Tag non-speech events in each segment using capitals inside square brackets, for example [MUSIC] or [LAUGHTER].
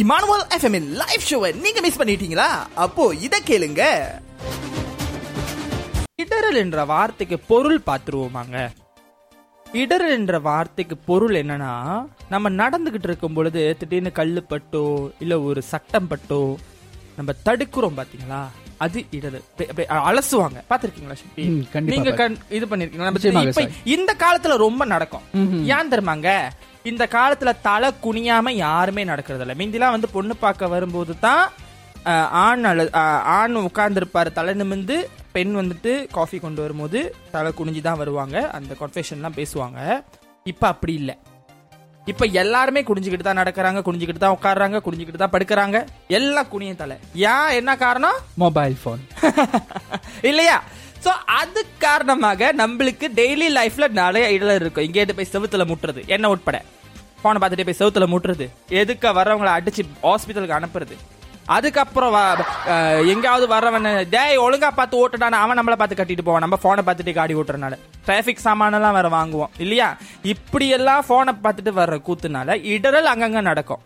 Emmanuel FM live ஷோவை நீங்க miss பண்ணிட்டீங்களா? அப்போ இத கேளுங்க. இடரல் என்ற வார்த்தைக்கு பொருள் பார்த்துருவோமாங்க. இடரல் என்ற வார்த்தைக்கு பொருள் என்னன்னா நம்ம நடந்துகிட்டு இருக்கும் பொழுது திடீர்னு கல்லு பட்டோ இல்ல ஒரு சட்டம் பட்டோ நம்ம தடுக்கிறோம் பாத்தீங்களா? அது இடரல் அலசுவாங்க. பாத்திருக்கீங்களா நீங்க இது பண்ணிருக்கீங்களா. இந்த காலத்துல ரொம்ப நடக்கும். ஏன் தெரியுமாங்க? இந்த காலத்துல தலை குனியாம யாருமே நடக்கிறது இல்ல மிந்திலாம் வந்து பொண்ணு பார்க்க வரும்போது தான் ஆண் அஹ், ஆண் உட்கார்ந்துருப்பாரு. தலை நிமிந்து பெண் வந்துட்டு காஃபி கொண்டு வரும்போது தலை குனிஞ்சு தான் வருவாங்க. அந்த கன்ஃபெஷன்லாம் பேசுவாங்க. இப்ப அப்படி இல்ல. இப்ப எல்லாருமே குனிஞ்சுக்கிட்டு தான் நடக்கிறாங்க. குனிஞ்சுக்கிட்டு தான் உட்கார்றாங்க. குனிஞ்சுக்கிட்டு தான் படுக்கிறாங்க. எல்லாம் குனிய தலை. ஏன்? என்ன காரணம்? மொபைல் போன் [LAUGHS] இல்லையா? சோ அது காரணமாக நம்மளுக்கு டெய்லி லைஃப்ல நிறைய இடல இருக்கும். இங்கே போய் செவுத்துல முட்டுறது. என்ன உட்பட? போனை பார்த்துட்டு போய் செவுத்துல முட்டுறது. எதுக்க வர்றவங்களை அடிச்சு ஹாஸ்பிட்டலுக்கு அனுப்புறது? அதுக்கப்புறம் வ- எங்கேயாவது வர்றவன் டேய் ஒழுங்கா பார்த்து ஓட்டுடான அவன் நம்மள பார்த்து கட்டிட்டு போவான். நம்ம போனை பார்த்துட்டு காடி ஓட்டுறனால டிராபிக் சாமானெல்லாம் வேற வாங்குவோம். இல்லையா? இப்படி எல்லாம் போனை பார்த்துட்டு வர்ற கூத்துனால இடரல் அங்கங்க நடக்கும்.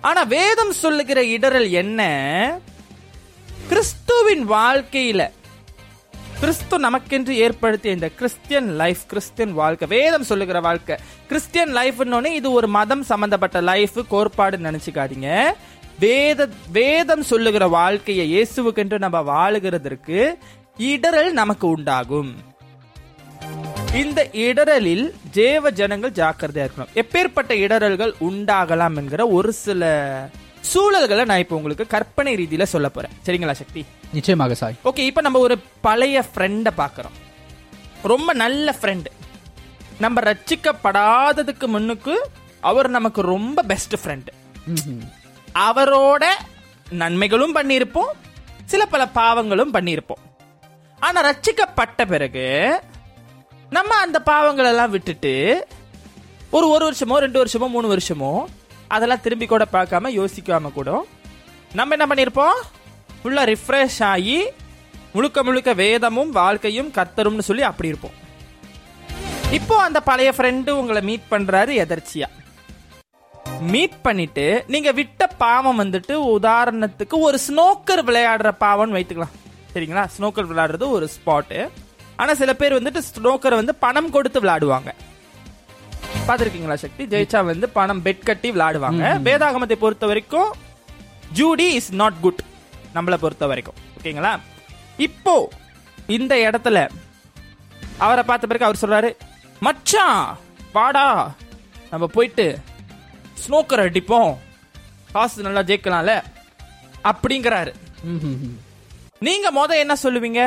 ஆனா வேதம் சொல்லுகிற இடரல் என்ன? கிறிஸ்துவின் வாழ்க்கையில கிறிஸ்து நமக்கென்று ஏற்படுத்திய இந்த கிறிஸ்டியன் லைஃப் கிறிஸ்டியன் வாழ்க்கை. வேதம் சொல்லுகிற வாழ்க்கை. கிறிஸ்டியன் லைஃப்னோடனே இது ஒரு மதம் சம்பந்தப்பட்ட லைஃப் கோட்பாடு நினைச்சுக்காதீங்க. வேத வேதம் சொல்லுகிற வாழ்க்கையை இயேசுவுக்கென்று நம்ம வாழுகிறதற்கு இடரல் நமக்கு உண்டாகும். இந்த இடரலில் ஜேவ ஜனங்கள் ஜாக்கிரதையா இருக்கணும். எப்பேற்பட்ட இடரல்கள் உண்டாகலாம் என்கிற ஒரு சில சூழல்களை நான் இப்போ உங்களுக்கு கற்பனை ரீதியில சொல்ல போறேன். சரிங்களா சக்தி? நிச்சயமாக சாய். ஓகே இப்போ நம்ம ஒரு பழைய ஃப்ரெண்டை பார்க்குறோம் ரொம்ப நல்ல ஃப்ரெண்டு நம்ம ரட்சிக்கப்படாததுக்கு முன்னுக்கு அவர் நமக்கு ரொம்ப பெஸ்ட் ஃப்ரெண்டு. அவரோட நன்மைகளும் பண்ணியிருப்போம். சில பல பாவங்களும் பண்ணியிருப்போம். ஆனா ரட்சிக்கப்பட்ட பிறகு நம்ம அந்த பாவங்கள் எல்லாம் விட்டுட்டு ஒரு ஒரு வருஷமோ ரெண்டு வருஷமோ மூணு வருஷமோ அதெல்லாம் திரும்பி கூட பார்க்காம யோசிக்காம கூட நம்ம என்ன பண்ணியிருப்போம்? ஃபுல்லா ரிஃப்ரெஷ் ஆகி முழுக்க முழுக்க வேதமும் வாழ்க்கையும் கர்த்தரும்னு சொல்லி அப்படி இருப்போம். இப்போ அந்த பழைய ஃப்ரெண்டு உங்களை மீட் பண்றாரு எதர்ச்சியா. மீட் பண்ணிட்டு நீங்க விட்ட பாவம் வந்துட்டு உதாரணத்துக்கு ஒரு ஸ்னோக்கர் விளையாடுற பாவம்னு வைத்துக்கலாம். சரிங்களா? ஸ்னோக்கர் விளையாடுறது ஒரு ஸ்பாட்டு ஆனா சில பேர் வந்துட்டு ஸ்னோக்கரை வந்து பணம் கொடுத்து விளையாடுவாங்க. பாத்திருக்கீங்களா சக்தி? ஜெயிச்சா வந்து பணம் பெட் கட்டி விளையாடுவாங்க. வேதாகமத்தை பொறுத்த வரைக்கும் ஜூடி இஸ் நாட் குட் நம்மளை பொறுத்த வரைக்கும். ஓகேங்களா? இப்போ இந்த இடத்துல அவரை பார்த்த பிறகு அவர் சொல்றாரு மச்சான் வாடா நம்ம போயிட்டு ஸ்னோக்கர் அடிப்போம். காசு நல்லா ஜெயிக்கலாம்ல. அப்படிங்கிறாரு. நீங்க மொத என்ன சொல்லுவீங்க?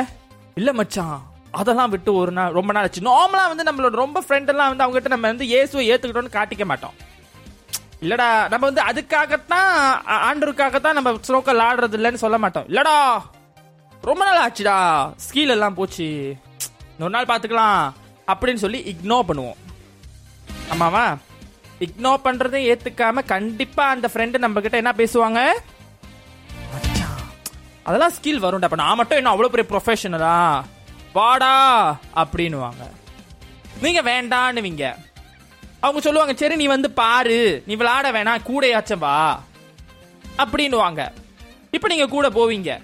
இல்ல மச்சான் அதெல்லாம் விட்டு ஒரு நாள் ரொம்ப நாள் ஆச்சு. நார்மலா வந்து நம்மளோட ரொம்ப ஃப்ரெண்ட் எல்லாம் வந்து அவங்ககிட்ட நம்ம வந்து இயேசுவை ஏத்துக்கிட்டோம்னு காட்டிக்க மாட்டோம். இல்லடா நம்ம வந்து அதுக்காகத்தான் ஆ- ஆண்டருக்காகத்தான் நம்ம ஸ்லோக்கல் ஆடுறது இல்லைன்னு சொல்ல மாட்டோம். இல்லடா ரொம்ப நாள் ஆச்சுடா. ஸ்கீல் எல்லாம் போச்சு. ஒரு நாள் பார்த்துக்கலாம் அப்படின்னு சொல்லி இக்னோர் பண்ணுவோம். ஆமாவா? இக்னோர் பண்ணுறதையும் ஏத்துக்காம கண்டிப்பா அந்த ஃப்ரெண்டு நம்ம கிட்ட என்ன பேசுவாங்க? அதெல்லாம் ஸ்கில் வரும்டா. அப்ப நான் மட்டும் என்ன அவ்வளவு பெரிய ப்ரொஃபஷனலா வாடா அப்படின்னுவாங்க. நீங்க வேண்டான்னுவீங்க. அவங்க சொல்லுவாங்க சரி நீ வந்து பாரு. நீ விளையாட வேணாம். கூடையாச்சும் வா. அப்படின்னுவாங்க. இப்ப நீங்க கூட போவீங்க.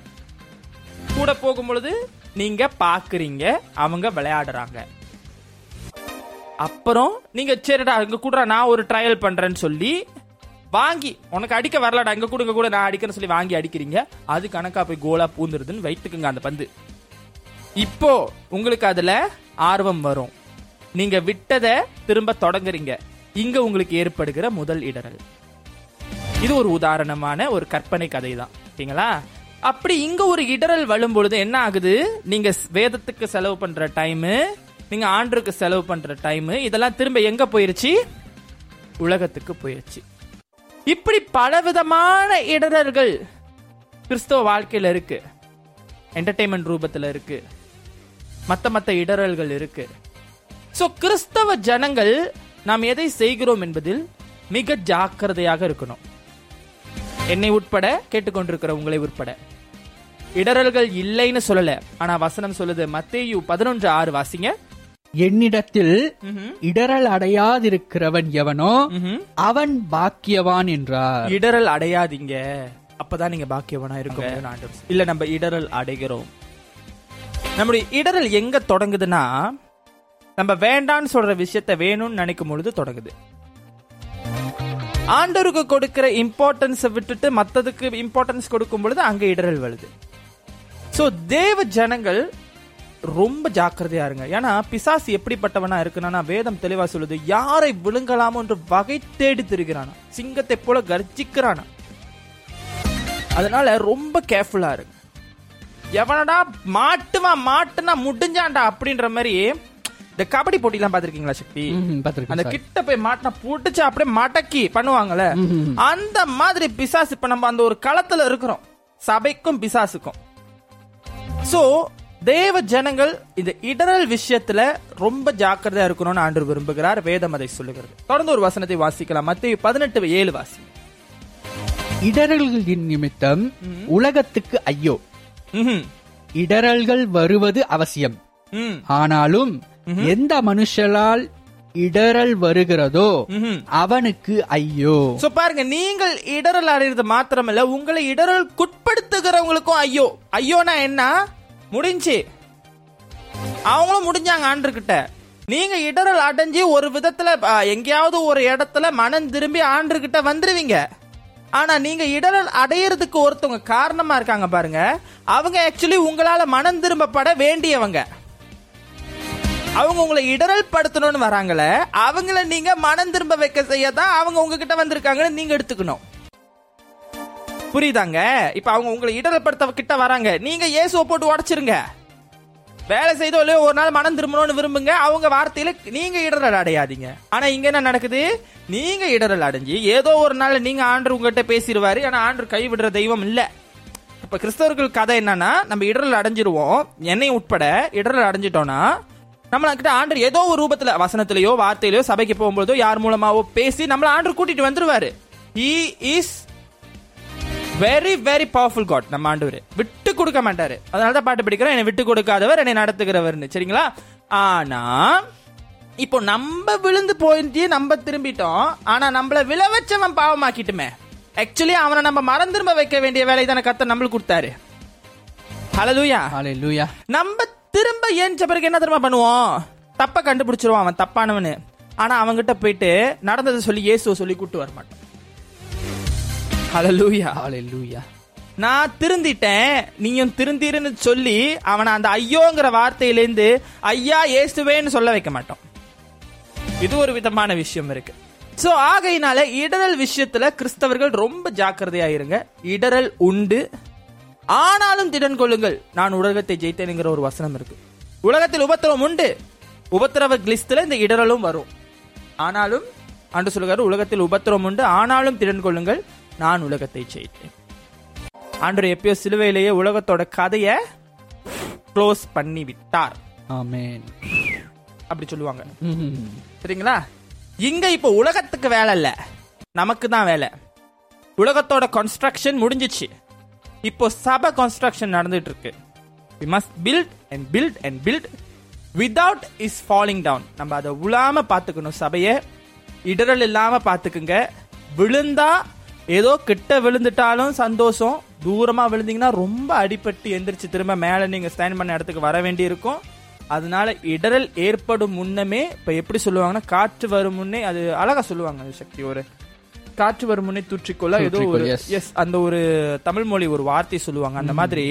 கூட போகும் பொழுது நீங்க பாக்குறீங்க அவங்க விளையாடுறாங்க. அப்புறம் நீங்க சரிடா இங்க கூட நான் ஒரு ட்ரையல் பண்றேன்னு சொல்லி வாங்கி உனக்கு அடிக்க வரலடா இங்க கூட கூட நான் அடிக்கிறேன்னு சொல்லி வாங்கி அடிக்கிறீங்க. அது கணக்கா போய் கோலா பூந்துருதுன்னு வைத்துக்குங்க அந்த பந்து. இப்போ உங்களுக்கு அதுல ஆர்வம் வரும். நீங்க விட்டதை திரும்ப தொடங்குறீங்க. இங்க உங்களுக்கு ஏற்படுகிற முதல் இடரல் இது ஒரு உதாரணமான ஒரு கற்பனை கதை தான் ஓகேங்களா? அப்படி இங்க ஒரு இடரல் வரும் பொழுது என்ன ஆகுது? நீங்க வேதத்துக்கு செலவு பண்ற டைம் நீங்க ஆண்டுக்கு செலவு பண்ற டைம் இதெல்லாம் திரும்ப எங்க போயிருச்சு? உலகத்துக்கு போயிருச்சு. இப்படி பலவிதமான இடரல்கள் கிறிஸ்தவ வாழ்க்கையில இருக்கு. என்டர்டைன்மெண்ட் ரூபத்தில் இருக்கு. மற்ற மற்ற இடரல்கள் இருக்குது சோ கிறிஸ்தவ ஜனங்கள் நாம் எதை செய்கிறோம் என்பதில் மிக ஜாக்கிரதையாக இருக்கணும். என்னை உட்பட கேட்டுக்கொண்டிருக்கிற உங்களை உட்பட. இடரல்கள் இல்லைன்னு சொல்லல. ஆனா வசனம் சொல்லுது. மத்தேயு பதினொன்று ஆறு வாசிங்க. என்னிடத்தில் இடரல் அடையாதிருக்கிறவன் எவனோ அவன் பாக்கியவான் என்றார். இடரல் அடையாதீங்க. அப்பதான் நீங்க பாக்கியவனா இருக்கும் இல்ல நம்ம இடரல் அடைகிறோம். நம்முடைய இடரல் எங்க தொடங்குதுன்னா நம்ம வேண்டான்னு சொல்ற விஷயத்த வேணும்னு நினைக்கும் பொழுது தொடங்குது. ஆண்டவருக்கு கொடுக்கிற இம்பார்ட்டன்ஸை விட்டுட்டு மத்ததுக்கு இம்பார்ட்டன்ஸ் கொடுக்கும் பொழுது அங்க இடரல் வருது. சோ தேவ ஜனங்கள் ரொம்ப ஜாக்கிரதையா இருங்க. ஏன்னா பிசாசு எப்படிப்பட்டவனா இருக்குன்னா வேதம் தெளிவா சொல்லுது யாரை விழுங்கலாமோ என்று வகை தேடி திருகிறானா. சிங்கத்தை போல கர்ஜிக்கிறானா. அதனால ரொம்ப கேர்ஃபுல்லா இருங்க. எவனடா மாட்டுவான் மாட்டுனா முடிஞ்சான்டா அப்படின்ற மாதிரி இந்த கபடி போட்டிலாம் பாத்திருக்கீங்களா சக்தி? அந்த. கிட்ட போய் மாட்டினா புடிச்சு அப்படியே மடக்கி பண்ணுவாங்கல்ல? அந்த மாதிரி பிசாசு இப்ப நம்ம அந்த ஒரு களத்துல இருக்கிறோம். சபைக்கும் பிசாசுக்கும். சோ தேவ ஜனங்கள் இந்த இடரல் விஷயத்துல ரொம்ப ஜாக்கிரதையா இருக்கணும்னு ஆண்டு விரும்புகிறார். வேதம் அதை சொல்லுகிறது. தொடர்ந்து ஒரு வசனத்தை வாசிக்கலாம். மத்திய பதினெட்டு ஏழு வாசி. இடரல்களின் நிமித்தம் உலகத்துக்கு ஐயோ. இடரல்கள் வருவது அவசியம். ஆனாலும் எந்த மனுஷலால் இடரல் வருகிறதோ. அவனுக்கு ஐயோ. சோ பாருங்க நீங்கள் இடரல் அடைகிறது மாத்திரமல்ல உங்களை இடரல் குட்படுத்துகிறவங்களுக்கும் ஐயோ. ஐயோனா என்ன? முடிஞ்சு. அவங்களும் முடிஞ்சாங்க ஆண்டுகிட்ட. நீங்க இடரல் அடைஞ்சு ஒரு விதத்துல எங்கேயாவது ஒரு இடத்துல மனம் திரும்பி ஆண்டுகிட்ட வந்துருவீங்க. ஆனா நீங்க இடரல் அடையறதுக்கு ஒருத்தவங்க காரணமா இருக்காங்க பாருங்க. அவங்க ஆக்சுவலி உங்களால மனம் திரும்பப்பட வேண்டியவங்க. அவங்க உங்களை இடரல் படுத்தணும்னு வராங்களே அவங்கள நீங்க மனம் திரும்ப வைக்க செய்ய தான் அவங்க உங்ககிட்ட வந்திருக்காங்கன்னு நீங்க எடுத்துக்கணும். புரியுதாங்க? இப்ப அவங்க உங்களை இடரல் படுத்த கிட்ட வராங்க. நீங்க இயேசுவை போட்டு உடைச்சிருங்க. வேலை செய்தோ இல்லையோ ஒரு நாள் மனம் திரும்பணும்னு விரும்புங்க. அவங்க வார்த்தையில நீங்க இடரல் அடையாதீங்க. ஆனா இங்க என்ன நடக்குது? நீங்க இடரல் அடைஞ்சு ஏதோ ஒரு நாள் நீங்க ஆண்டு உங்ககிட்ட பேசிடுவாரு. ஆனா ஆண்டு கைவிடுற தெய்வம் இல்ல. இப்ப கிறிஸ்தவர்கள் கதை என்னன்னா நம்ம இடரல் அடைஞ்சிருவோம். என்னையும் உட்பட இடரல் அடைஞ்சிட்டோம்னா நம்மள கிட்ட ஆண்டர் ஏதோ ஒரு ரூபத்துல வசனத்திலயோ வார்த்தையிலயோ சபைக்கு போகும்போதோ யார் மூலமாவோ பேசி நம்மள ஆண்டர் கூட்டிட்டு வந்துருவாரு. He is very very powerful God நம்ம ஆண்டவர். விட்டு கொடுக்க மாட்டாரு. அதனால தான் பாட்டு பிடிக்கிறோம் என்னை விட்டு கொடுக்காதவர் என்னை நடத்துகிறவர்னு. சரிங்களா? ஆனா இப்போ நம்ம விழுந்து போயிட்டு நம்ம திரும்பிட்டோம் ஆனா நம்மள விழ வச்சவன் பாவமாக்கிட்டுமே. ஆக்சுவலி அவனை நம்ம மரம் திரும்ப வைக்க வேண்டிய வேலை தானே கத்த நம்மளுக்கு கொடுத்தாரு. ஹalleluya ஹalleluya நம்ம திரும்ப ஏஞ்ச பிறகு என்ன திரும்ப பண்ணுவோம் தப்ப கண்டுபிடிச்சிருவான் அவன் தப்பானவனு. ஆனா அவன்கிட்ட போயிட்டு நடந்ததை சொல்லி இயேசுவை சொல்லி கூட்டு வர மாட்டான். ஹalleluya ஹalleluya நான் திருந்திட்டேன் நீயும் திருந்திருன்னு சொல்லி அவனை அந்த ஐயோங்கிற வார்த்தையிலேருந்து ஐயா இயேசுவேன்னு சொல்ல வைக்க மாட்டோம் இது ஒரு விதமான விஷயம் இருக்கு. சோ ஆகையினால இடரல் விஷயத்துல கிறிஸ்தவர்கள் ரொம்ப ஜாக்கிரதையா இருங்க. இடரல் உண்டு ஆனாலும் திடன் கொள்ளுங்கள். நான் உலகத்தை ஜெயித்தேனுங்கிற ஒரு வசனம் இருக்கு. உலகத்தில் உபத்திரவம் உண்டு. உபத்திரவ லிஸ்ட்ல இந்த இடரலும் வரும். ஆனாலும் ஆண்டு சொல்லுகிறாரு உலகத்தில் உபத்திரவம் உண்டு. ஆனாலும் திடன் கொள்ளுங்கள். நான் உலகத்தை ஜெயித்தேன். ஆண்டு எப்பயோ சிலுவையிலேயே உலகத்தோட கதைய க்ளோஸ் பண்ணி விட்டார் அப்படி சொல்லுவாங்க. சரிங்களா? இங்க இப்போ உலகத்துக்கு வேலை இல்ல. நமக்கு தான் வேலை. உலகத்தோட கன்ஸ்ட்ரக்ஷன் முடிஞ்சிச்சு. இப்போ சபை கன்ஸ்ட்ரக்ஷன் நடந்துட்டு இருக்கு we must build and build and build without is falling down நம்ம அதை உழாம பார்த்துக்கணும் சபையை. இடரல் இல்லாம பாத்துக்குங்க விழுந்தா ஏதோ கிட்ட விழுந்துட்டாலும் சந்தோஷம். தூரமா விழுந்தீங்கன்னா ரொம்ப அடிபட்டு எந்திரிச்சு திரும்ப மேல நீங்க ஸ்டாண்ட் பண்ண இடத்துக்கு வர வேண்டி இருக்கும் அதனால இடரல் ஏற்படும் முன்னமே இப்ப எப்படி சொல்லுவாங்கன்னா காற்று வரும் முன்னே அது அழகா சொல்லுவாங்க சக்தி ஒரு காற்று வரும் முன்னே தூற்றிக்கொள்ள ஏதோ ஒரு. எஸ் அந்த ஒரு தமிழ் மொழி ஒரு வார்த்தை சொல்லுவாங்க. அந்த மாதிரி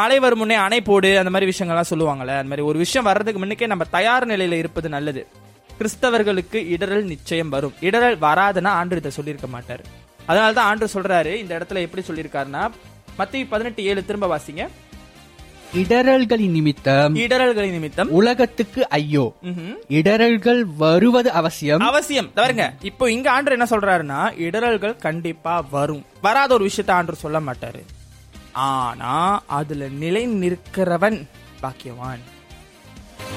மழை வரும் முன்னே அணை போடு அந்த மாதிரி விஷயங்கள்லாம் சொல்லுவாங்கல்ல. அந்த மாதிரி ஒரு விஷயம் வர்றதுக்கு முன்னுக்கே நம்ம தயார் நிலையில இருப்பது நல்லது. கிறிஸ்தவர்களுக்கு இடரல் நிச்சயம் வரும். இடரல் வராதுன்னா ஆண்டு இதை சொல்லியிருக்க மாட்டாரு. அதனாலதான் ஆண்டு சொல்றாரு இந்த இடத்துல எப்படி சொல்லியிருக்காருன்னா மத்திய பதினெட்டு ஏழு திரும்ப வாசிங்க. இடரல்களின் நிமித்தம் இடரல்களின் நிமித்தம். உலகத்துக்கு ஐயோ. இடரல்கள் வருவது அவசியம். அவசியம். தவறுங்க இப்போ இங்க ஆண்டர் என்ன சொல்றாருன்னா இடரல்கள் கண்டிப்பா வரும். வராத ஒரு விஷயத்த ஆண்டர் சொல்ல மாட்டாரு. ஆனா அதுல நிலை நிற்கிறவன் பாக்கியவான்.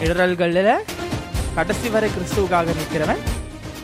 இடரல்கள்ல கடைசி வரை கிறிஸ்துவுக்காக நிற்கிறவன்